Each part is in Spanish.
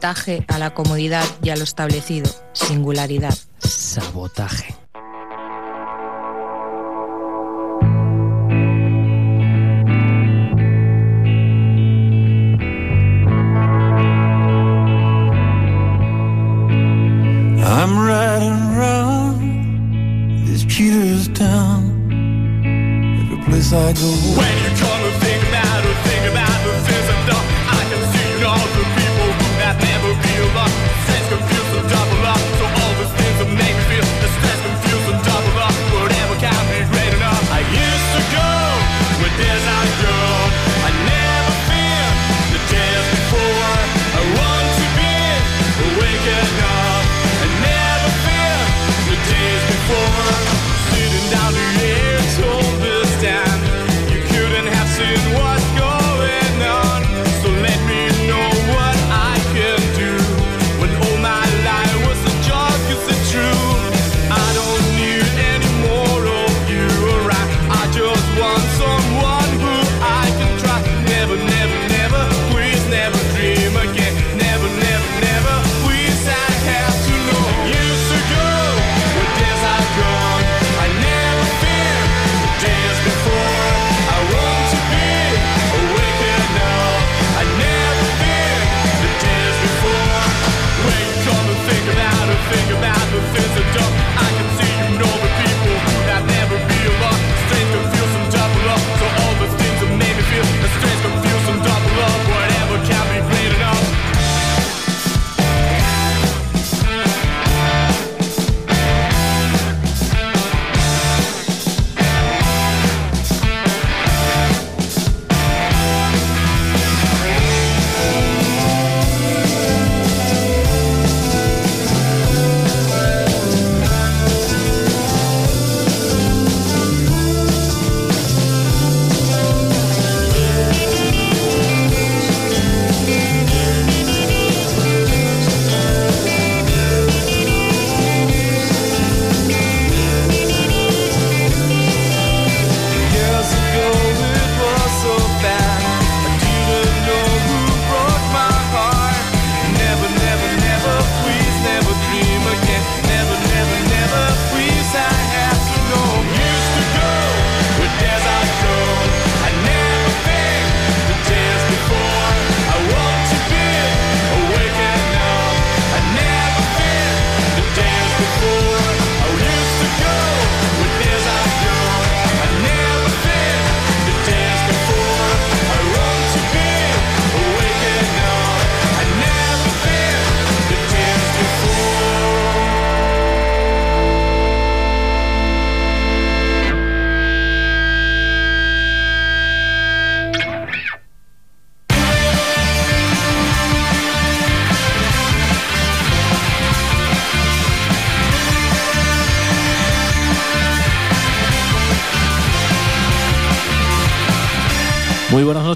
Sabotaje a la comodidad y a lo establecido. Singularidad. Sabotaje. I'm riding around this cheater's town. Every place I go. When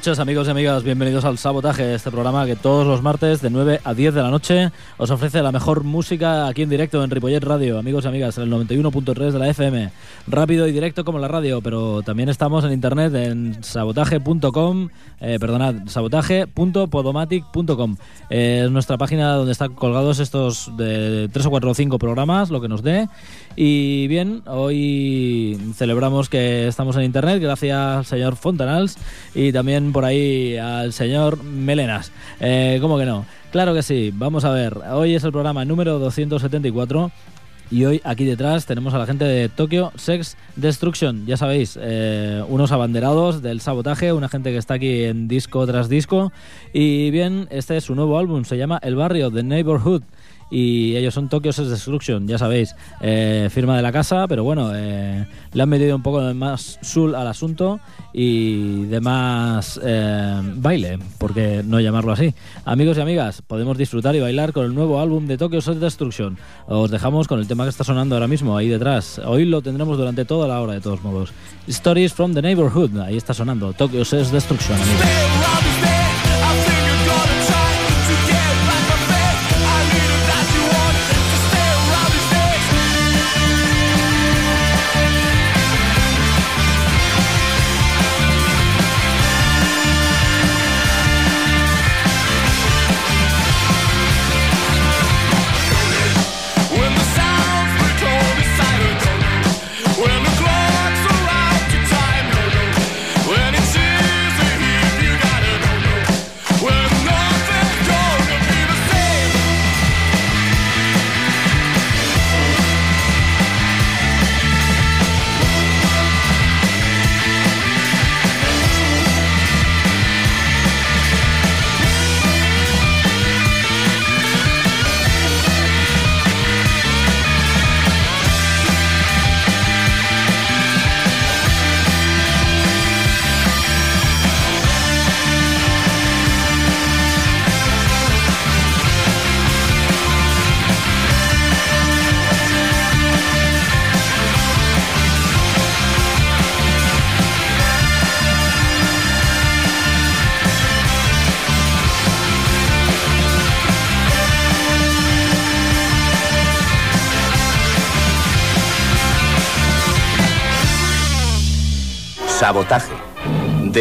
noches amigos y amigas, bienvenidos al Sabotaje, este programa que todos los martes de 9 a 10 de la noche os ofrece la mejor música aquí en directo en Ripollet Radio, amigos y amigas, en el 91.3 de la FM, rápido y directo como la radio, pero también estamos en internet en sabotaje.com, eh, perdonad, sabotaje.podomatic.com, eh, es nuestra página donde están colgados estos de 3 o 4 o 5 programas, lo que nos dé, y bien, hoy celebramos que estamos en internet gracias al señor Fontanals y también por ahí al señor Melenas. Eh, ¿Cómo que no? Claro que sí, vamos a ver. Hoy es el programa número 274 y hoy aquí detrás tenemos a la gente de Tokyo Sex Destruction, ya sabéis, eh, unos abanderados del sabotaje, una gente que está aquí en disco tras disco. Y bien, este es su nuevo álbum, se llama El Barrio, The Neighborhood y ellos son Tokyo Sex Destruction, ya sabéis, eh, firma de la casa, pero bueno, eh, le han metido un poco de más soul al asunto y de más eh, baile, porque no llamarlo así. Amigos y amigas, podemos disfrutar y bailar con el nuevo álbum de Tokyo Sex Destruction. Os dejamos con el tema que está sonando ahora mismo, ahí detrás. Hoy lo tendremos durante toda la hora, de todos modos. Stories from the Neighborhood, ahí está sonando Tokyo Sex Destruction, amigos.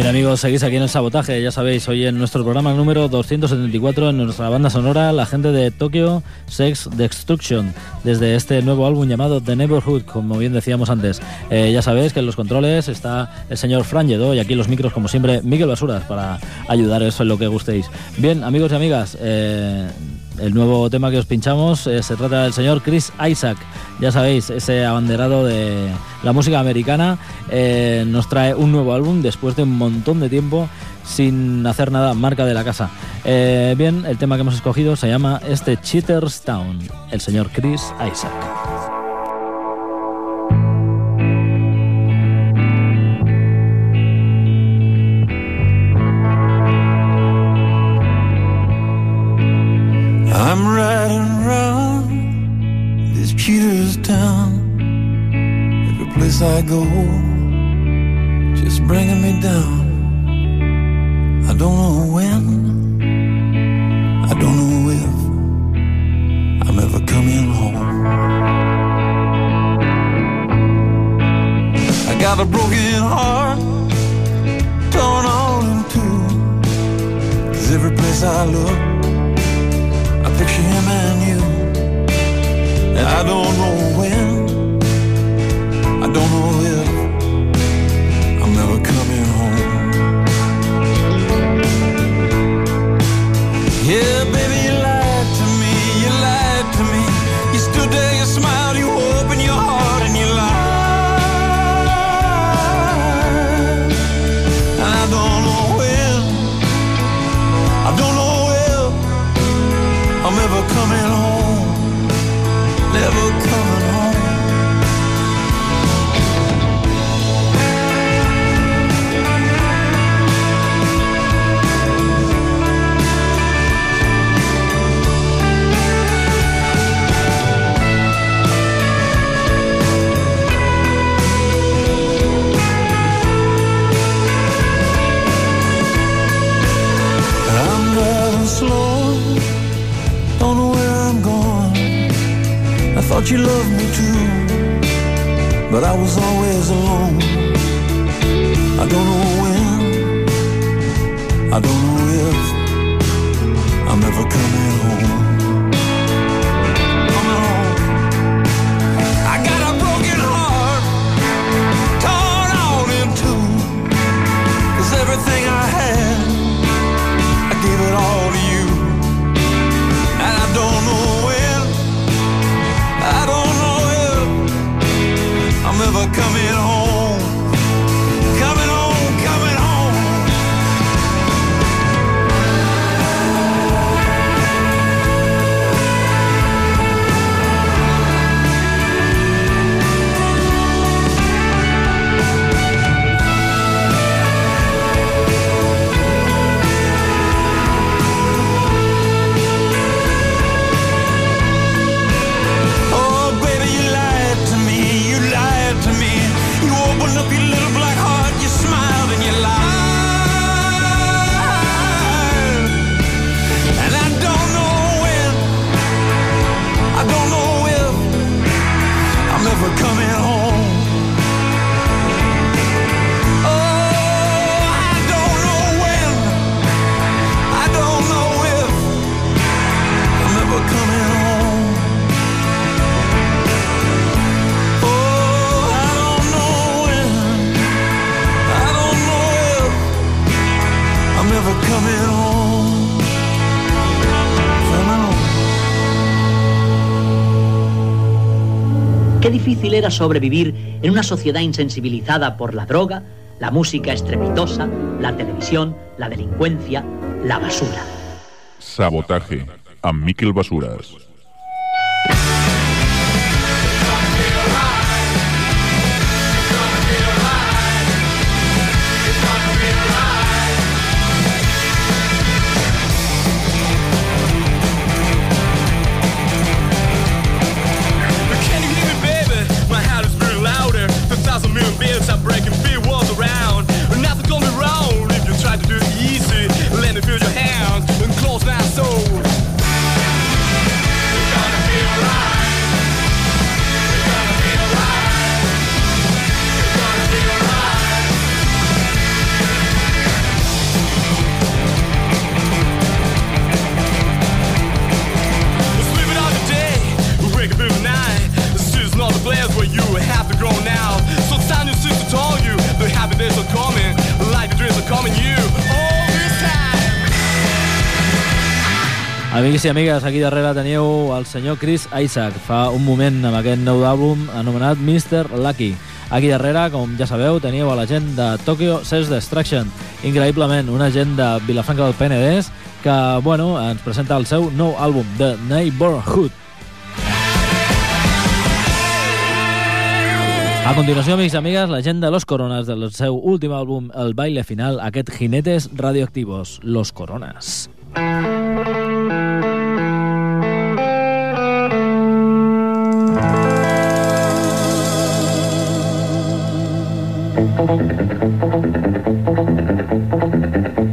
Bien amigos, seguís aquí en el sabotaje, ya sabéis, hoy en nuestro programa número 274 en nuestra banda sonora, la gente de Tokyo Sex Destruction, desde este nuevo álbum llamado The Neighborhood, como bien decíamos antes. Eh, ya sabéis que en los controles está el señor Fran Lledó y aquí en los micros, como siempre, Miguel Basuras, para ayudaros en lo que gustéis. Bien, amigos y amigas, eh, el nuevo tema que os pinchamos eh, se trata del señor Chris Isaac. Ya sabéis, ese abanderado de la música americana eh, nos trae un nuevo álbum después de un montón de tiempo sin hacer nada marca de la casa. Eh, bien, el tema que hemos escogido se llama este Cheaters Town, el señor Chris Isaac. I go, just bringing me down. I don't know when, I don't know if I'm ever coming home. I got a broken heart, torn all in two. Cause every place I look, I picture him and you. And I don't know when, don't know if thought you loved me too, but I was always alone. I don't know when, I don't know if I'm ever coming sobrevivir en una sociedad insensibilizada por la droga, la música estrepitosa, la televisión, la delincuencia, la basura. Sabotaje. A Miquel Basuras. Amics i amigues, aquí darrere teniu el senyor Chris Isaac, fa un moment amb aquest nou àlbum anomenat Mr. Lucky. Aquí darrere, com ja sabeu, teniu a la gent de Tokyo Sex Destruction. Increïblement, una gent de Vilafranca del Penedès que, bueno, ens presenta el seu nou àlbum, The Neighborhood. A continuació, amics i amigues, la gent de Los Coronas del seu últim àlbum, El baile final, aquest Jinetes radioactivos, Los Coronas. Damas y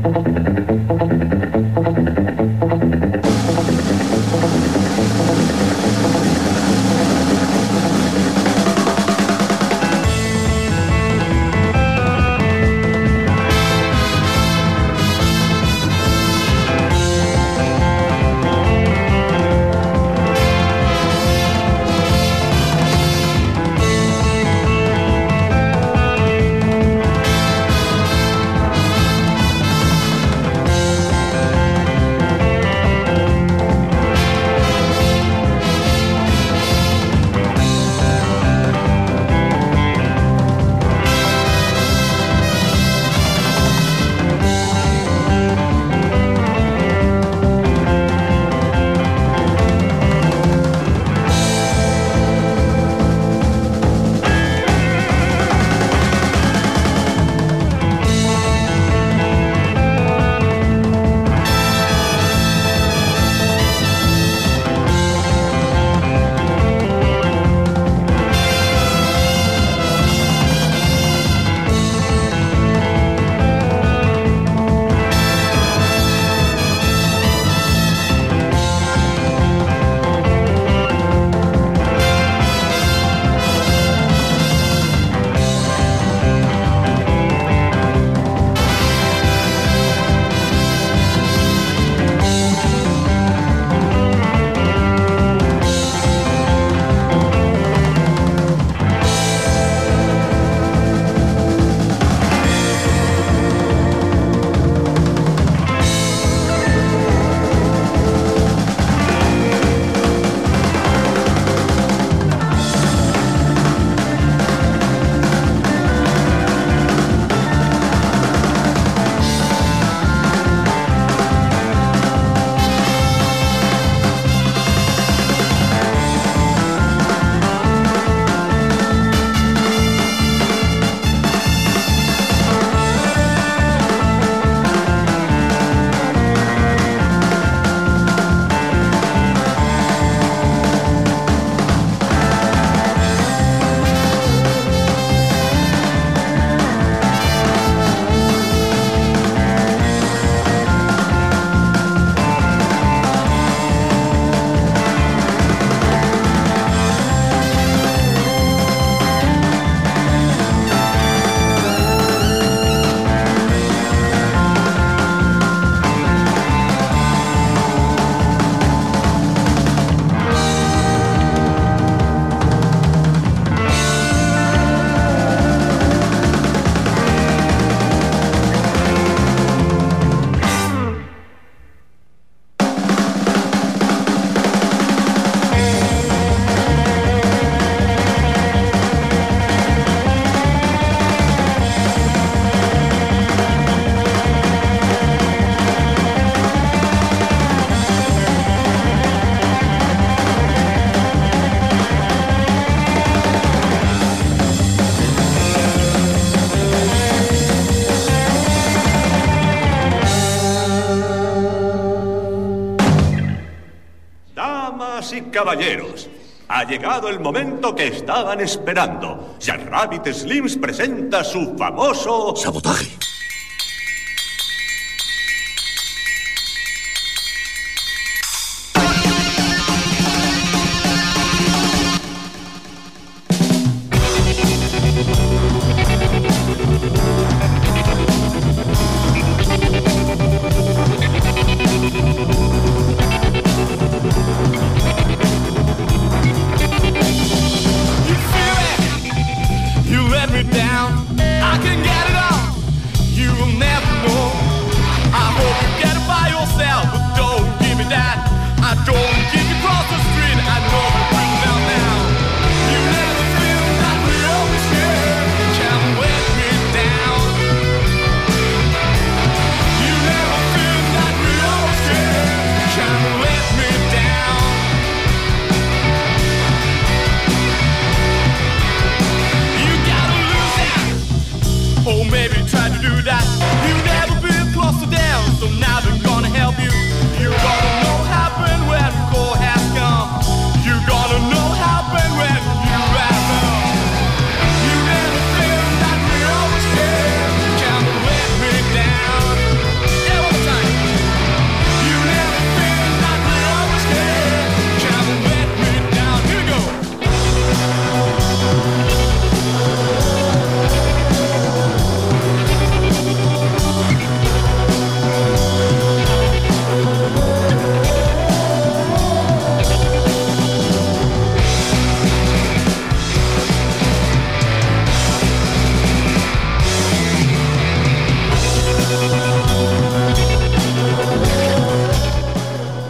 caballeros, ha llegado el momento que estaban esperando. Jack Rabbit Slims presenta su famoso... Sabotaje.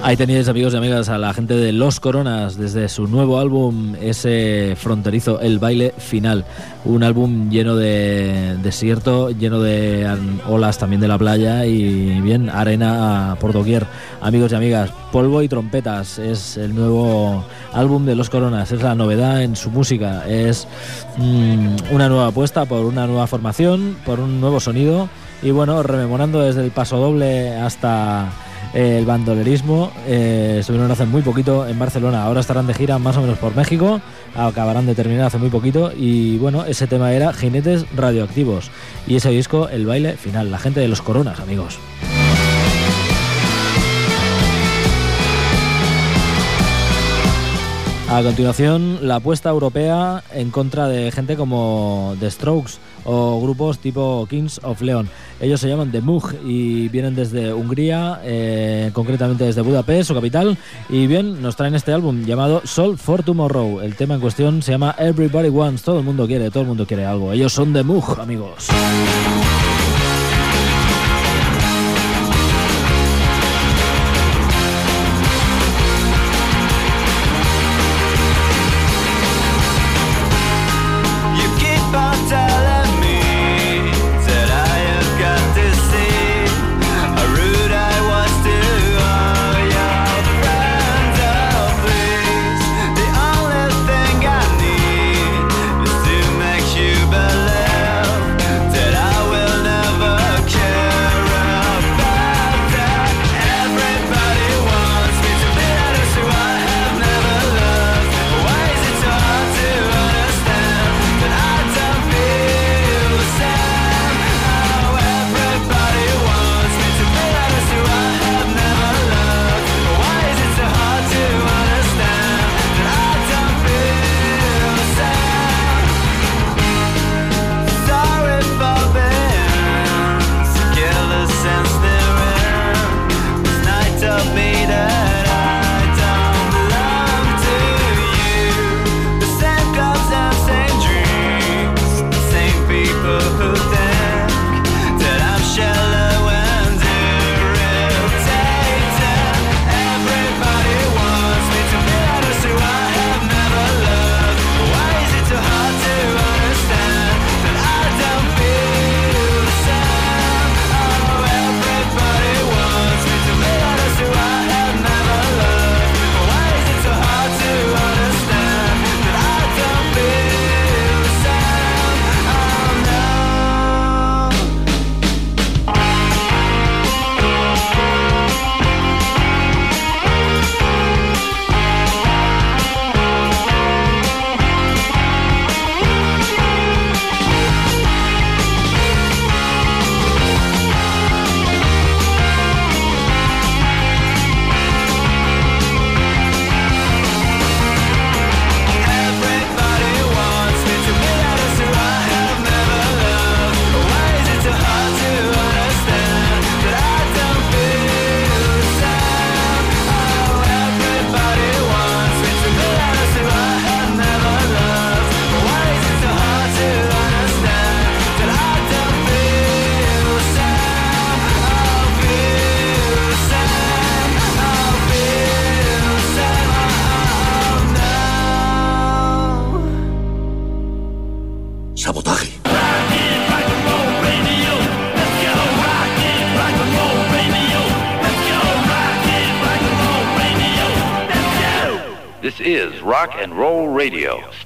Ahí teníais, amigos y amigas, a la gente de Los Coronas desde su nuevo álbum, ese fronterizo, El Baile Final. Un álbum lleno de desierto, lleno de olas también de la playa y bien, arena por doquier. Amigos y amigas, Polvo y Trompetas es el nuevo álbum de Los Coronas, es la novedad en su música, es mm, una nueva apuesta por una nueva formación, por un nuevo sonido y bueno, rememorando desde el paso doble hasta el bandolerismo. Eh, estuvieron hace muy poquito en Barcelona. Ahora estarán de gira más o menos por México. Acabarán de terminar hace muy poquito. Y bueno, ese tema era Jinetes Radioactivos. Y ese disco, el baile final. La gente de los coronas, amigos. A continuación, la apuesta europea en contra de gente como The Strokes o grupos tipo Kings of Leon. Ellos se llaman The Moog y vienen desde Hungría, eh, concretamente desde Budapest, su capital. Y bien, nos traen este álbum llamado Soul for Tomorrow. El tema en cuestión se llama Everybody Wants. Todo el mundo quiere, todo el mundo quiere algo. Ellos son The Moog, amigos.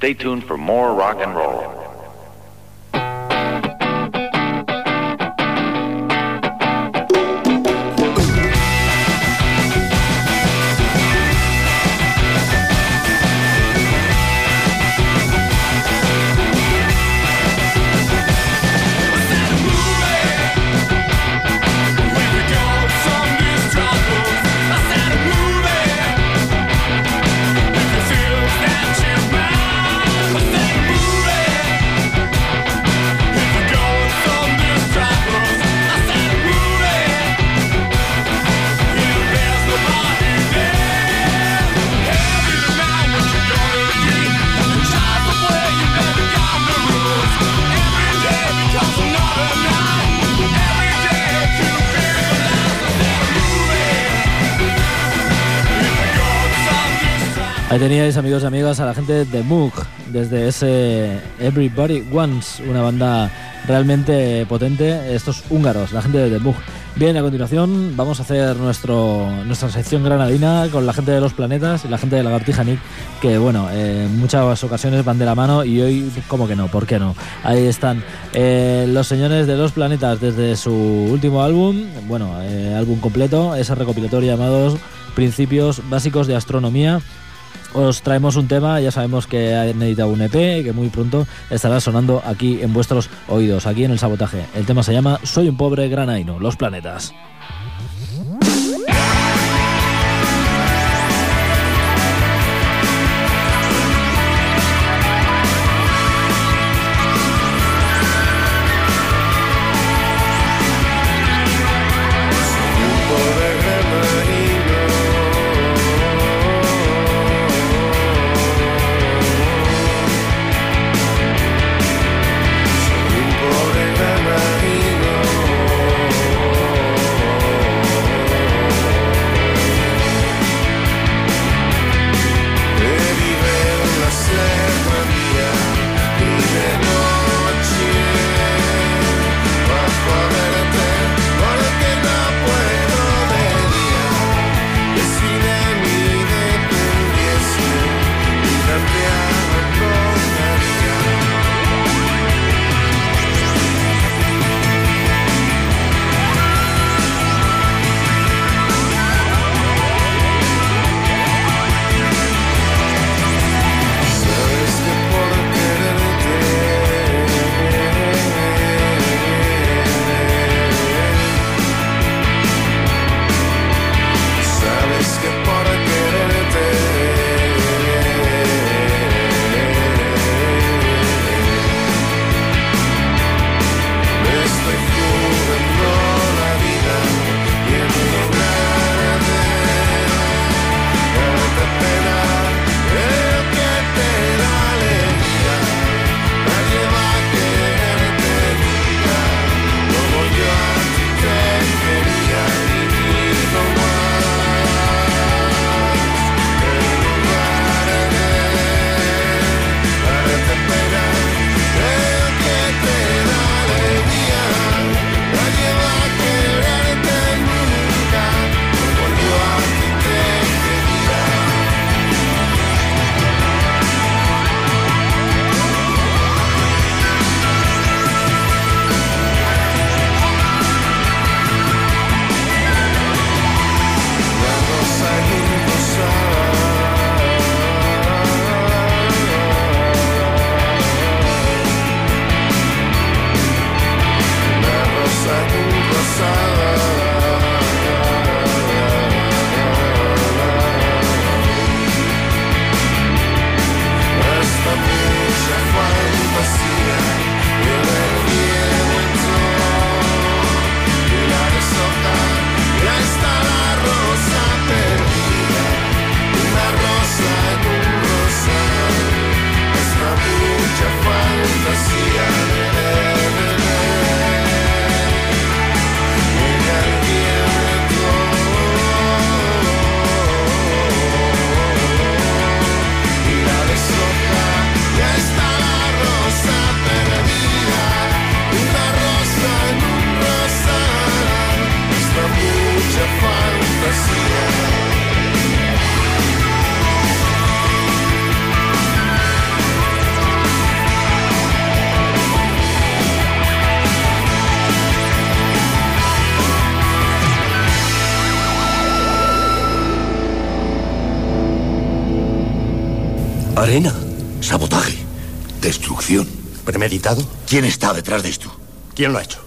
Stay tuned for more rock and roll. Teníais, amigos y amigas, a la gente de Moog, desde ese Everybody Wants, una banda realmente potente. Estos húngaros, la gente de The Moog. Bien, a continuación vamos a hacer nuestro, nuestra sección granadina con la gente de los planetas y la gente de Lagartija Nick, que bueno, en muchas ocasiones van de la mano y hoy, como que no? ¿Por qué no? Ahí están eh, los señores de los planetas desde su último álbum, bueno, eh, álbum completo, ese recopilatorio llamado Principios Básicos de Astronomía os traemos un tema, ya sabemos que han editado un EP que muy pronto estará sonando aquí en vuestros oídos, aquí en el sabotaje. El tema se llama Soy un pobre granaino, los planetas. Arena. Sabotaje. Destrucción. ¿Premeditado? ¿Quién está detrás de esto? ¿Quién lo ha hecho?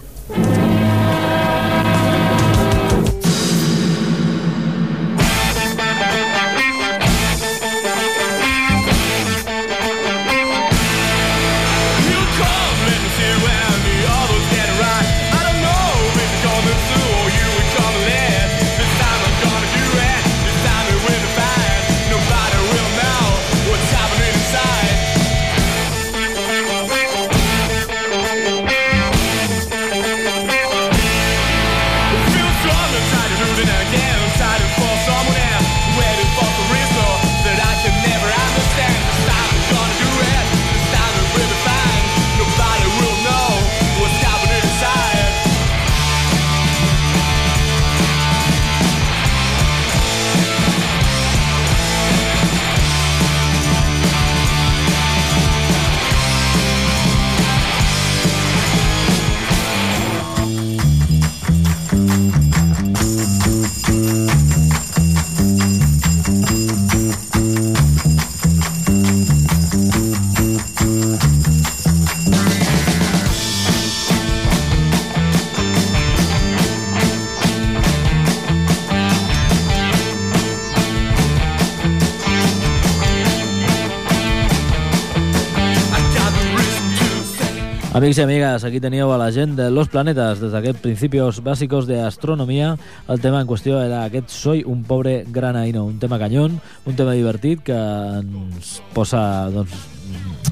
Amics i amigues, aquí teníeu a la gent de Los Planetas, des d'aquests principios bàsicos de astronomia. El tema en qüestió era aquest Soy un pobre granaino, un tema canyón, un tema divertit que ens posa doncs,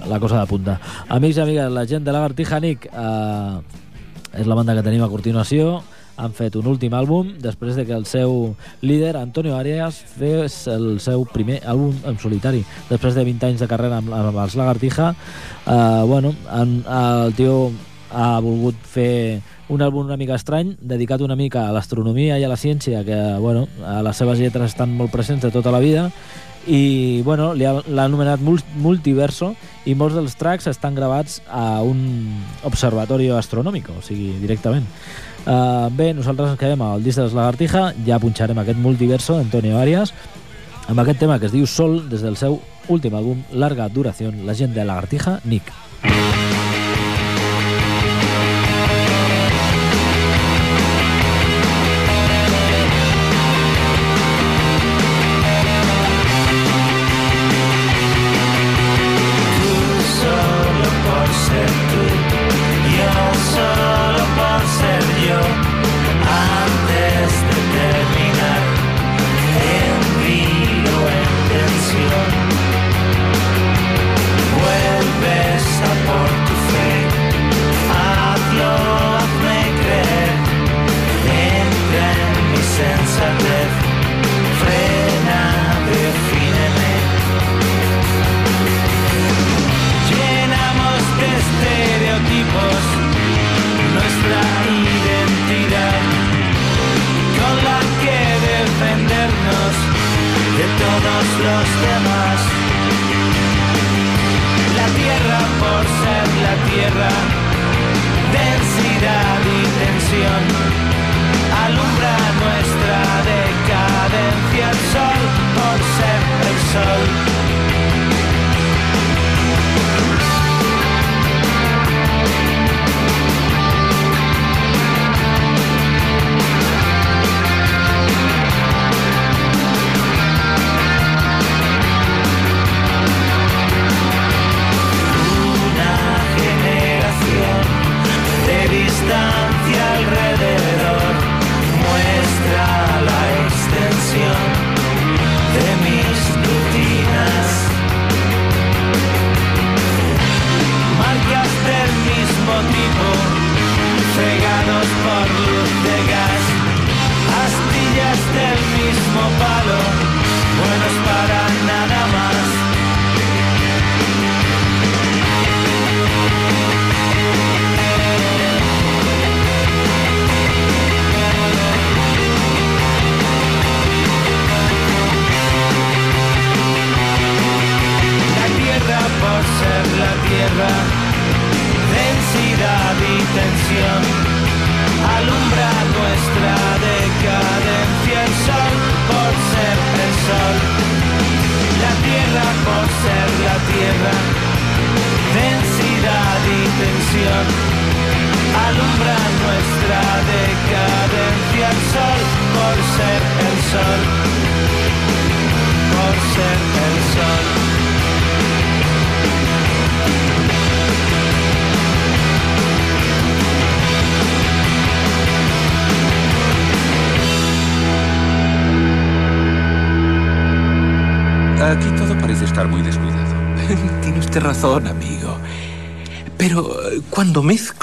la cosa de punta. Amics i amigues, la gent de Lagartija Nick eh, és la banda que tenim a continuació han fet un últim àlbum després de que el seu líder, Antonio Arias, fes el seu primer àlbum en solitari. Després de 20 anys de carrera amb, amb els Lagartija, eh, bueno, han, el tio ha volgut fer un àlbum una mica estrany, dedicat una mica a l'astronomia i a la ciència, que bueno, a les seves lletres estan molt presents de tota la vida, i bueno, l'ha anomenat mul- Multiverso i molts dels tracks estan gravats a un observatorio astronòmico, o sigui, directament. Uh, bé, nosaltres ens quedem al disc dels Lagartija, ja punxarem aquest Multiverso d'Antonio Arias, amb aquest tema que es diu Sol, des del seu últim àlbum, Larga Duración, la gent de Lagartija, Nick. Tú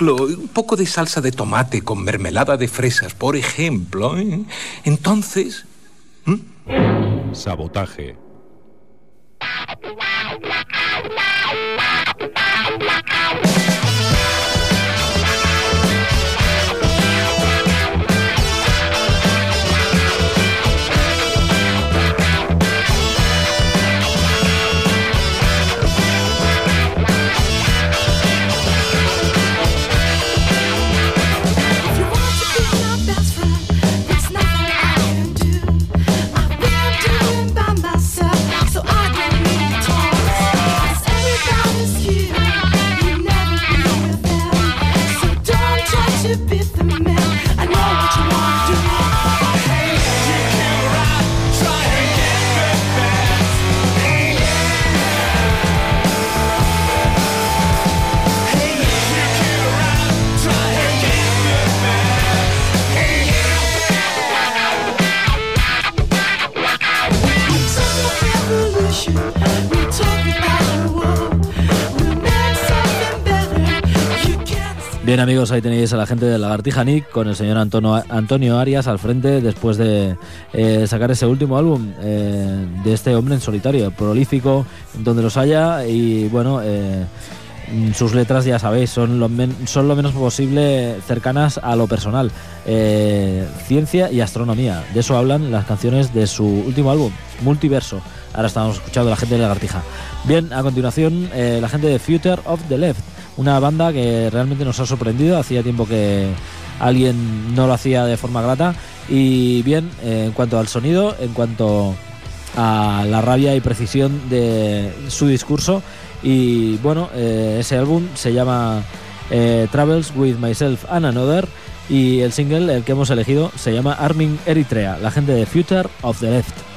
un poco de salsa de tomate con mermelada de fresas, por ejemplo, ¿eh? entonces... Sabotaje. Ahí tenéis a la gente de Lagartija Nick con el señor Antonio, Antonio Arias al frente después de eh, sacar ese último álbum eh, de este hombre en solitario, prolífico, donde los haya y bueno, eh, sus letras ya sabéis, son lo, menos posible cercanas a lo personal. Ciencia y astronomía, de eso hablan las canciones de su último álbum, Multiverso. Ahora estamos escuchando a la gente de Lagartija. Bien, a continuación, la gente de Future of the Left, una banda que realmente nos ha sorprendido. Hacía tiempo que alguien no lo hacía de forma grata. Y bien, eh, en cuanto al sonido, en cuanto a la rabia y precisión de su discurso. Y bueno, eh, ese álbum se llama eh, Travels with Myself and Another. Y el single, el que hemos elegido, se llama Arming Eritrea, la gente de Future of the Left.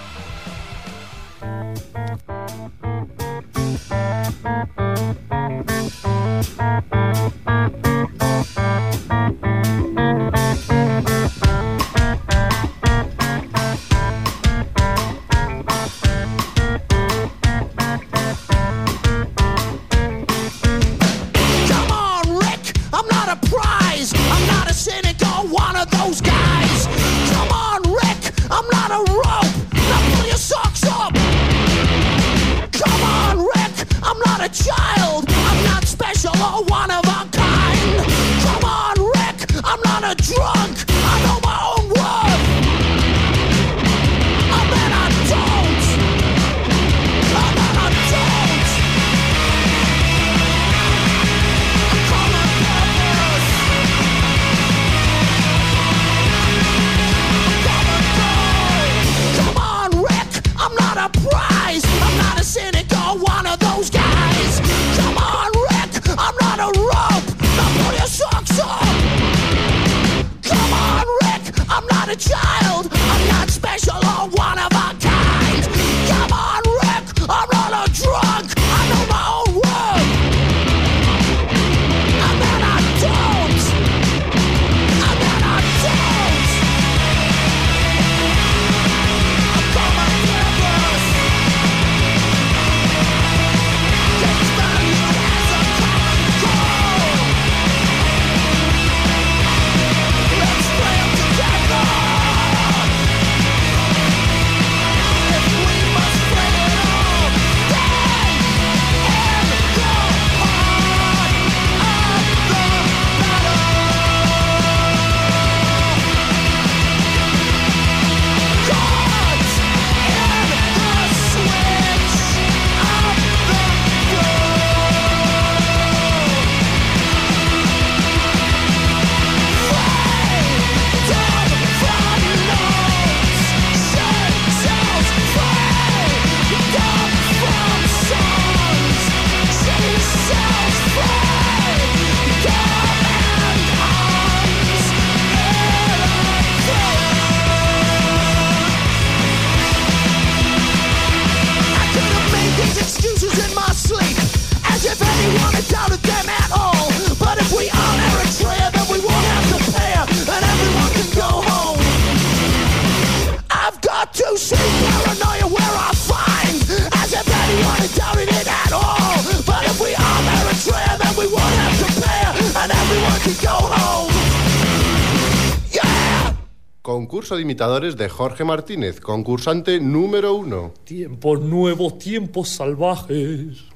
Imitadores de Jorge Martínez, concursante número uno. Tiempos nuevos, tiempos salvajes.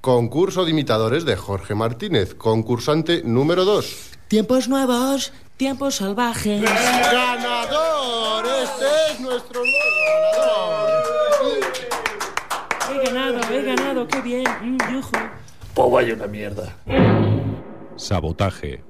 Concurso de imitadores de Jorge Martínez, concursante número dos. Tiempos nuevos, tiempos salvajes. ¡Ganador! Este es nuestro nuevo ganador. He ganado, he ganado, qué bien. Mm, yujú. Pues vaya una mierda. Sabotaje.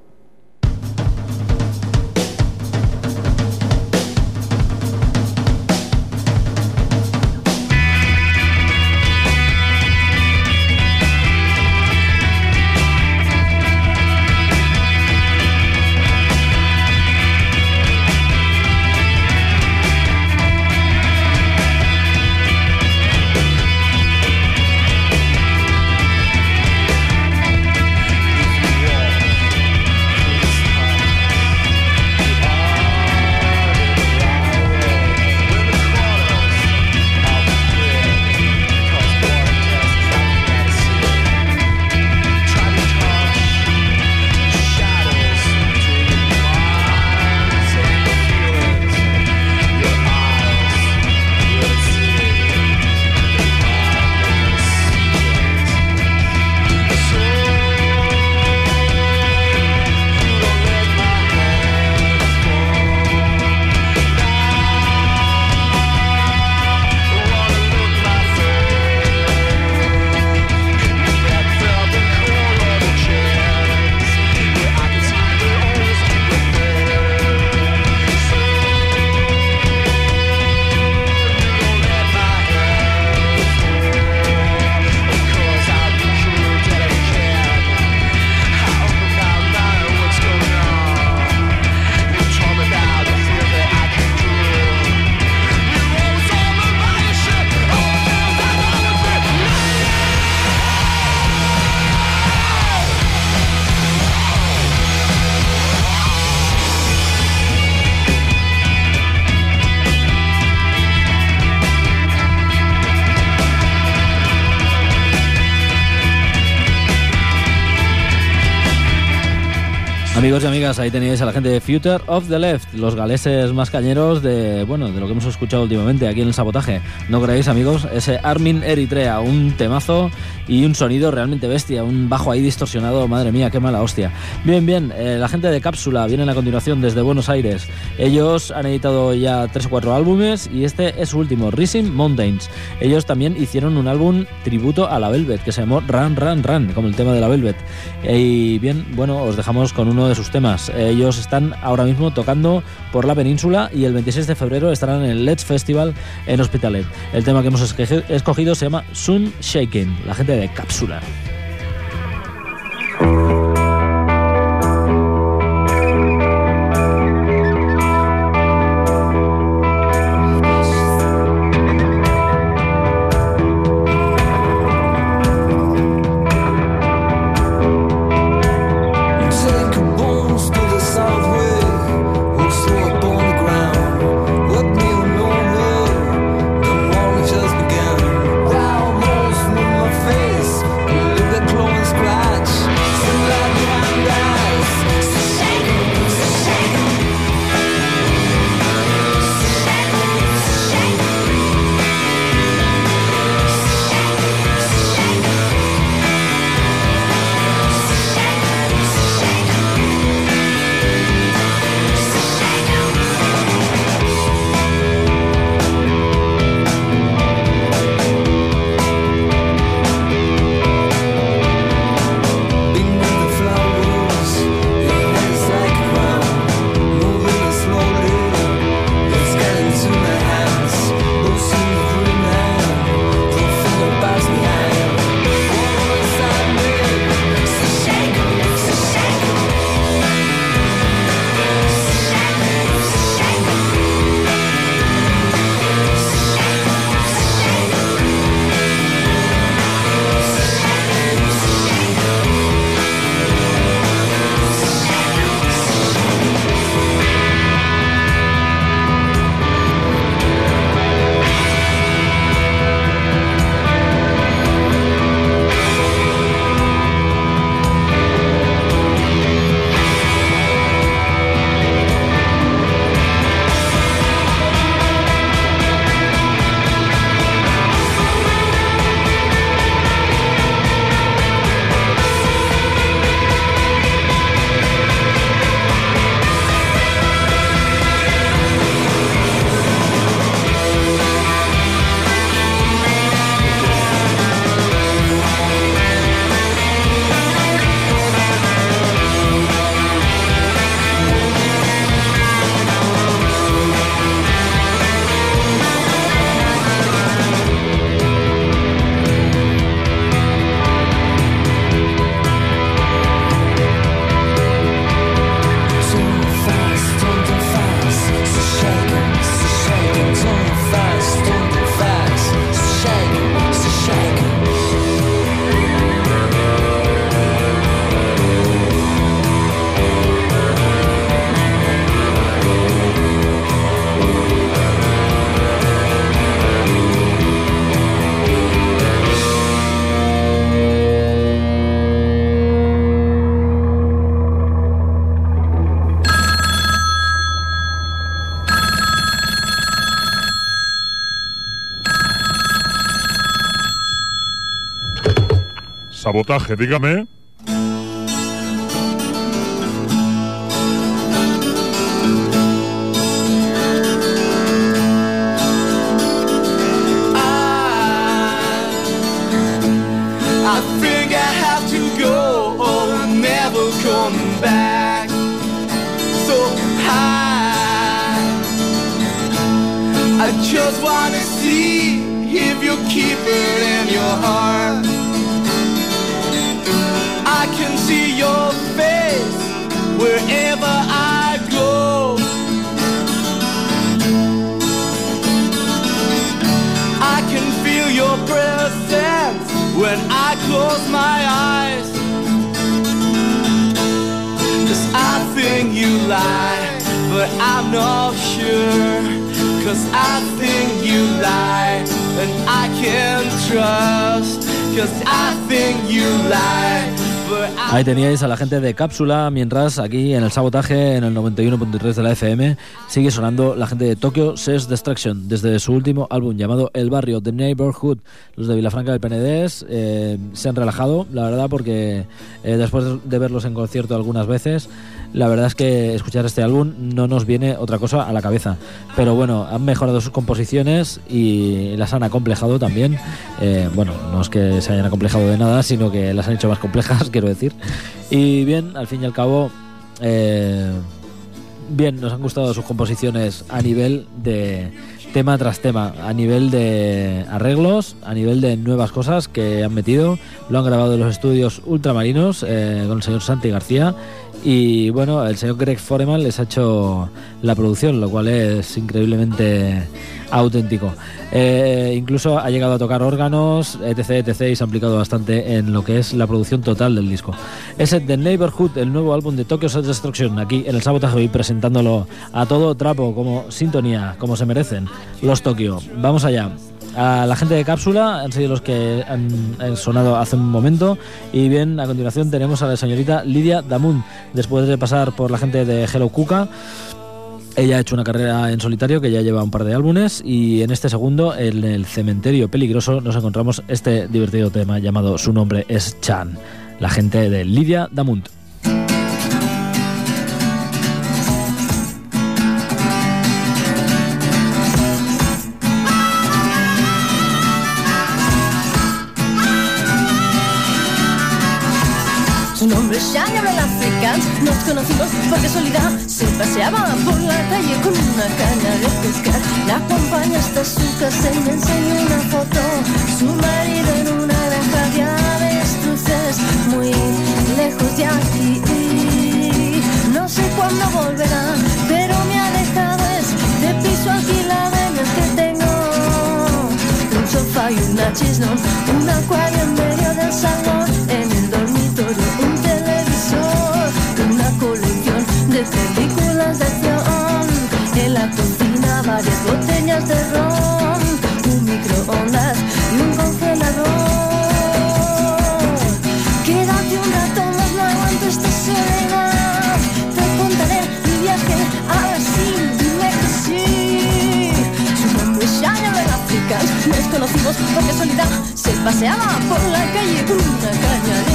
Amigos y amigas, ahí tenéis a la gente de Future of the Left, los galeses más cañeros de, bueno, de lo que hemos escuchado últimamente aquí en el sabotaje. ¿No creéis, amigos? Ese Armin Eritrea, un temazo y un sonido realmente bestia, un bajo ahí distorsionado, madre mía, qué mala hostia. Bien, bien, eh, la gente de Cápsula vienen a continuación desde Buenos Aires. Ellos han editado ya tres o cuatro álbumes y este es su último, Rising Mountains. Ellos también hicieron un álbum tributo a la Velvet que se llamó Run, Run, Run, como el tema de la Velvet. Y bien, bueno, os dejamos con uno de sus temas. Ellos están ahora mismo tocando por la península y el 26 de febrero estarán en el Let's Festival en Hospitalet. El tema que hemos escogi- escogido se llama Sun Shaking, la gente de Cápsula. So eh, high. I have to go never come back. So I just wanna see if you keep it in your heart. Close my eyes. Cause I think you lie, but I'm not sure. Cause I think you lie, and I can trust. Cause I think you lie, Ahí teníais a la gente de Cápsula, mientras aquí en el sabotaje, en el 91.3 de la FM, sigue sonando la gente de Tokyo Sex Destruction, desde su último álbum llamado El Barrio, The Neighborhood. Los de Vilafranca del Penedés eh, se han relajado, la verdad, porque eh, después de verlos en concierto algunas veces, la verdad es que escuchar este álbum no nos viene otra cosa a la cabeza. Pero bueno, han mejorado sus composiciones y las han acomplejado también. Eh, bueno, no es que se hayan acomplejado de nada, sino que las han hecho más complejas, quiero decir. Y bien, al fin y al cabo, eh, bien, nos han gustado sus composiciones a nivel de tema tras tema, a nivel de arreglos, a nivel de nuevas cosas que han metido. Lo han grabado en los estudios ultramarinos eh, con el señor Santi García. Y bueno, el señor Greg Foreman les ha hecho la producción, lo cual es increíblemente auténtico. Eh, incluso ha llegado a tocar órganos, etc, etc, y se ha implicado bastante en lo que es la producción total del disco. Es The Neighborhood, el nuevo álbum de Tokyo Self Destruction, aquí en el Sabotaje y presentándolo a todo trapo, como sintonía, como se merecen los Tokyo. Vamos allá. A la gente de Cápsula han sido los que han, sonado hace un momento. Y bien, a continuación tenemos a la señorita Lidia Damun, después de pasar por la gente de Hello Kuka. Ella ha hecho una carrera en solitario que ya lleva un par de álbumes y en este segundo, en el cementerio peligroso, nos encontramos este divertido tema llamado Su nombre es Chan, la gente de Lidia Damunt. Gabriel Africans. Nos conocimos por casualidad. Se paseaba por la calle con una caña de pescar. La acompaña hasta su casa y me enseña una foto. Su marido en una granja de avestruces muy lejos de aquí. No sé cuándo volverá, pero me ha dejado este piso alquilado en el que tengo un sofá y una chisnón, un acuario en medio del salón, películas de acción, en la cocina varias botellas de ron, un microondas y un congelador. Quédate un rato más, no aguanto esta soledad. Te contaré mi viaje, ahora sí, dime que sí. Su nombre es del África, nos conocimos por casualidad. Se paseaba por la calle una caña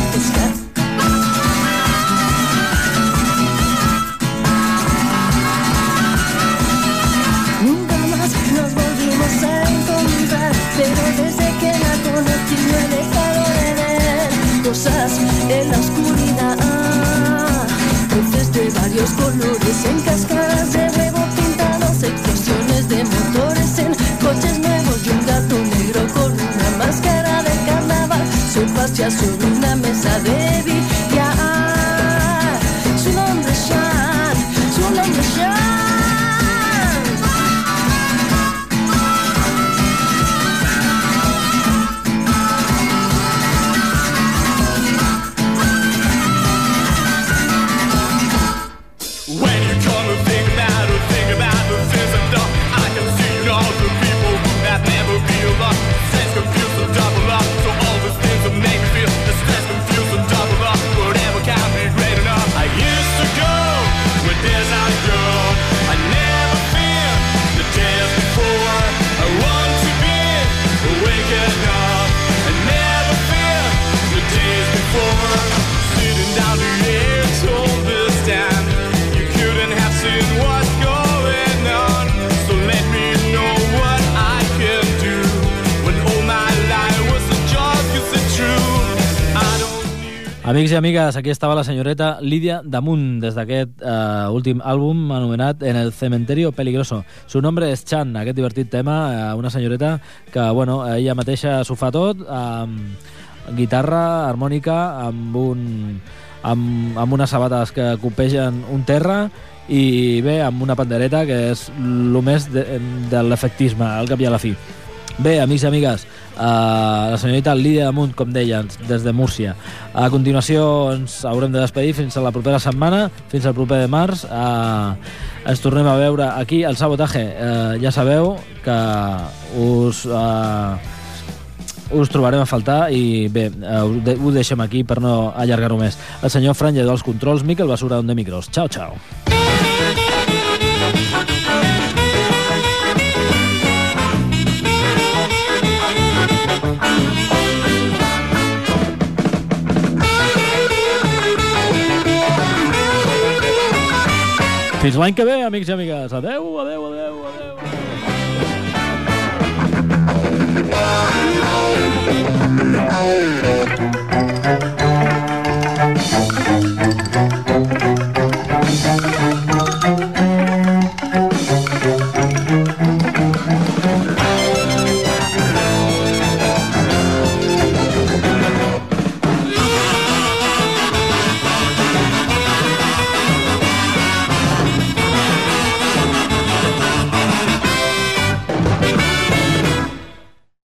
varios colores en cascadas de huevo pintados, explosiones de motores en coches nuevos y un gato negro con una máscara de carnaval. Se pasea sobre i amigues, aquí estava la senyoreta Lídia Damunt des d'aquest uh, últim àlbum anomenat En el cementerio peligroso. Su nombre és Chan, aquest divertit tema, uh, una senyoreta que, bueno, ella mateixa s'ho fa tot, amb guitarra, harmònica, amb un amb, amb unes sabates que copegen un terra i bé, amb una pandereta que és el més de, de l'efectisme al cap i a la fi. Bé, amics i amigues, Uh, la senyorita Lídia Damunt, com deia, des de Múrcia. A continuació ens haurem de despedir fins a la propera setmana, fins al proper de març. Uh, ens tornem a veure aquí al Sabotaje. Uh, eh, ja sabeu que us... Uh, us trobarem a faltar i bé, uh, ho deixem aquí per no allargar-ho més. El senyor Fran Lledó als controls, Miquel Basura, on de micros. Ciao, ciao. Fins l'any que ve, amics i amigues. Adeu, adeu, adeu, adeu. adeu.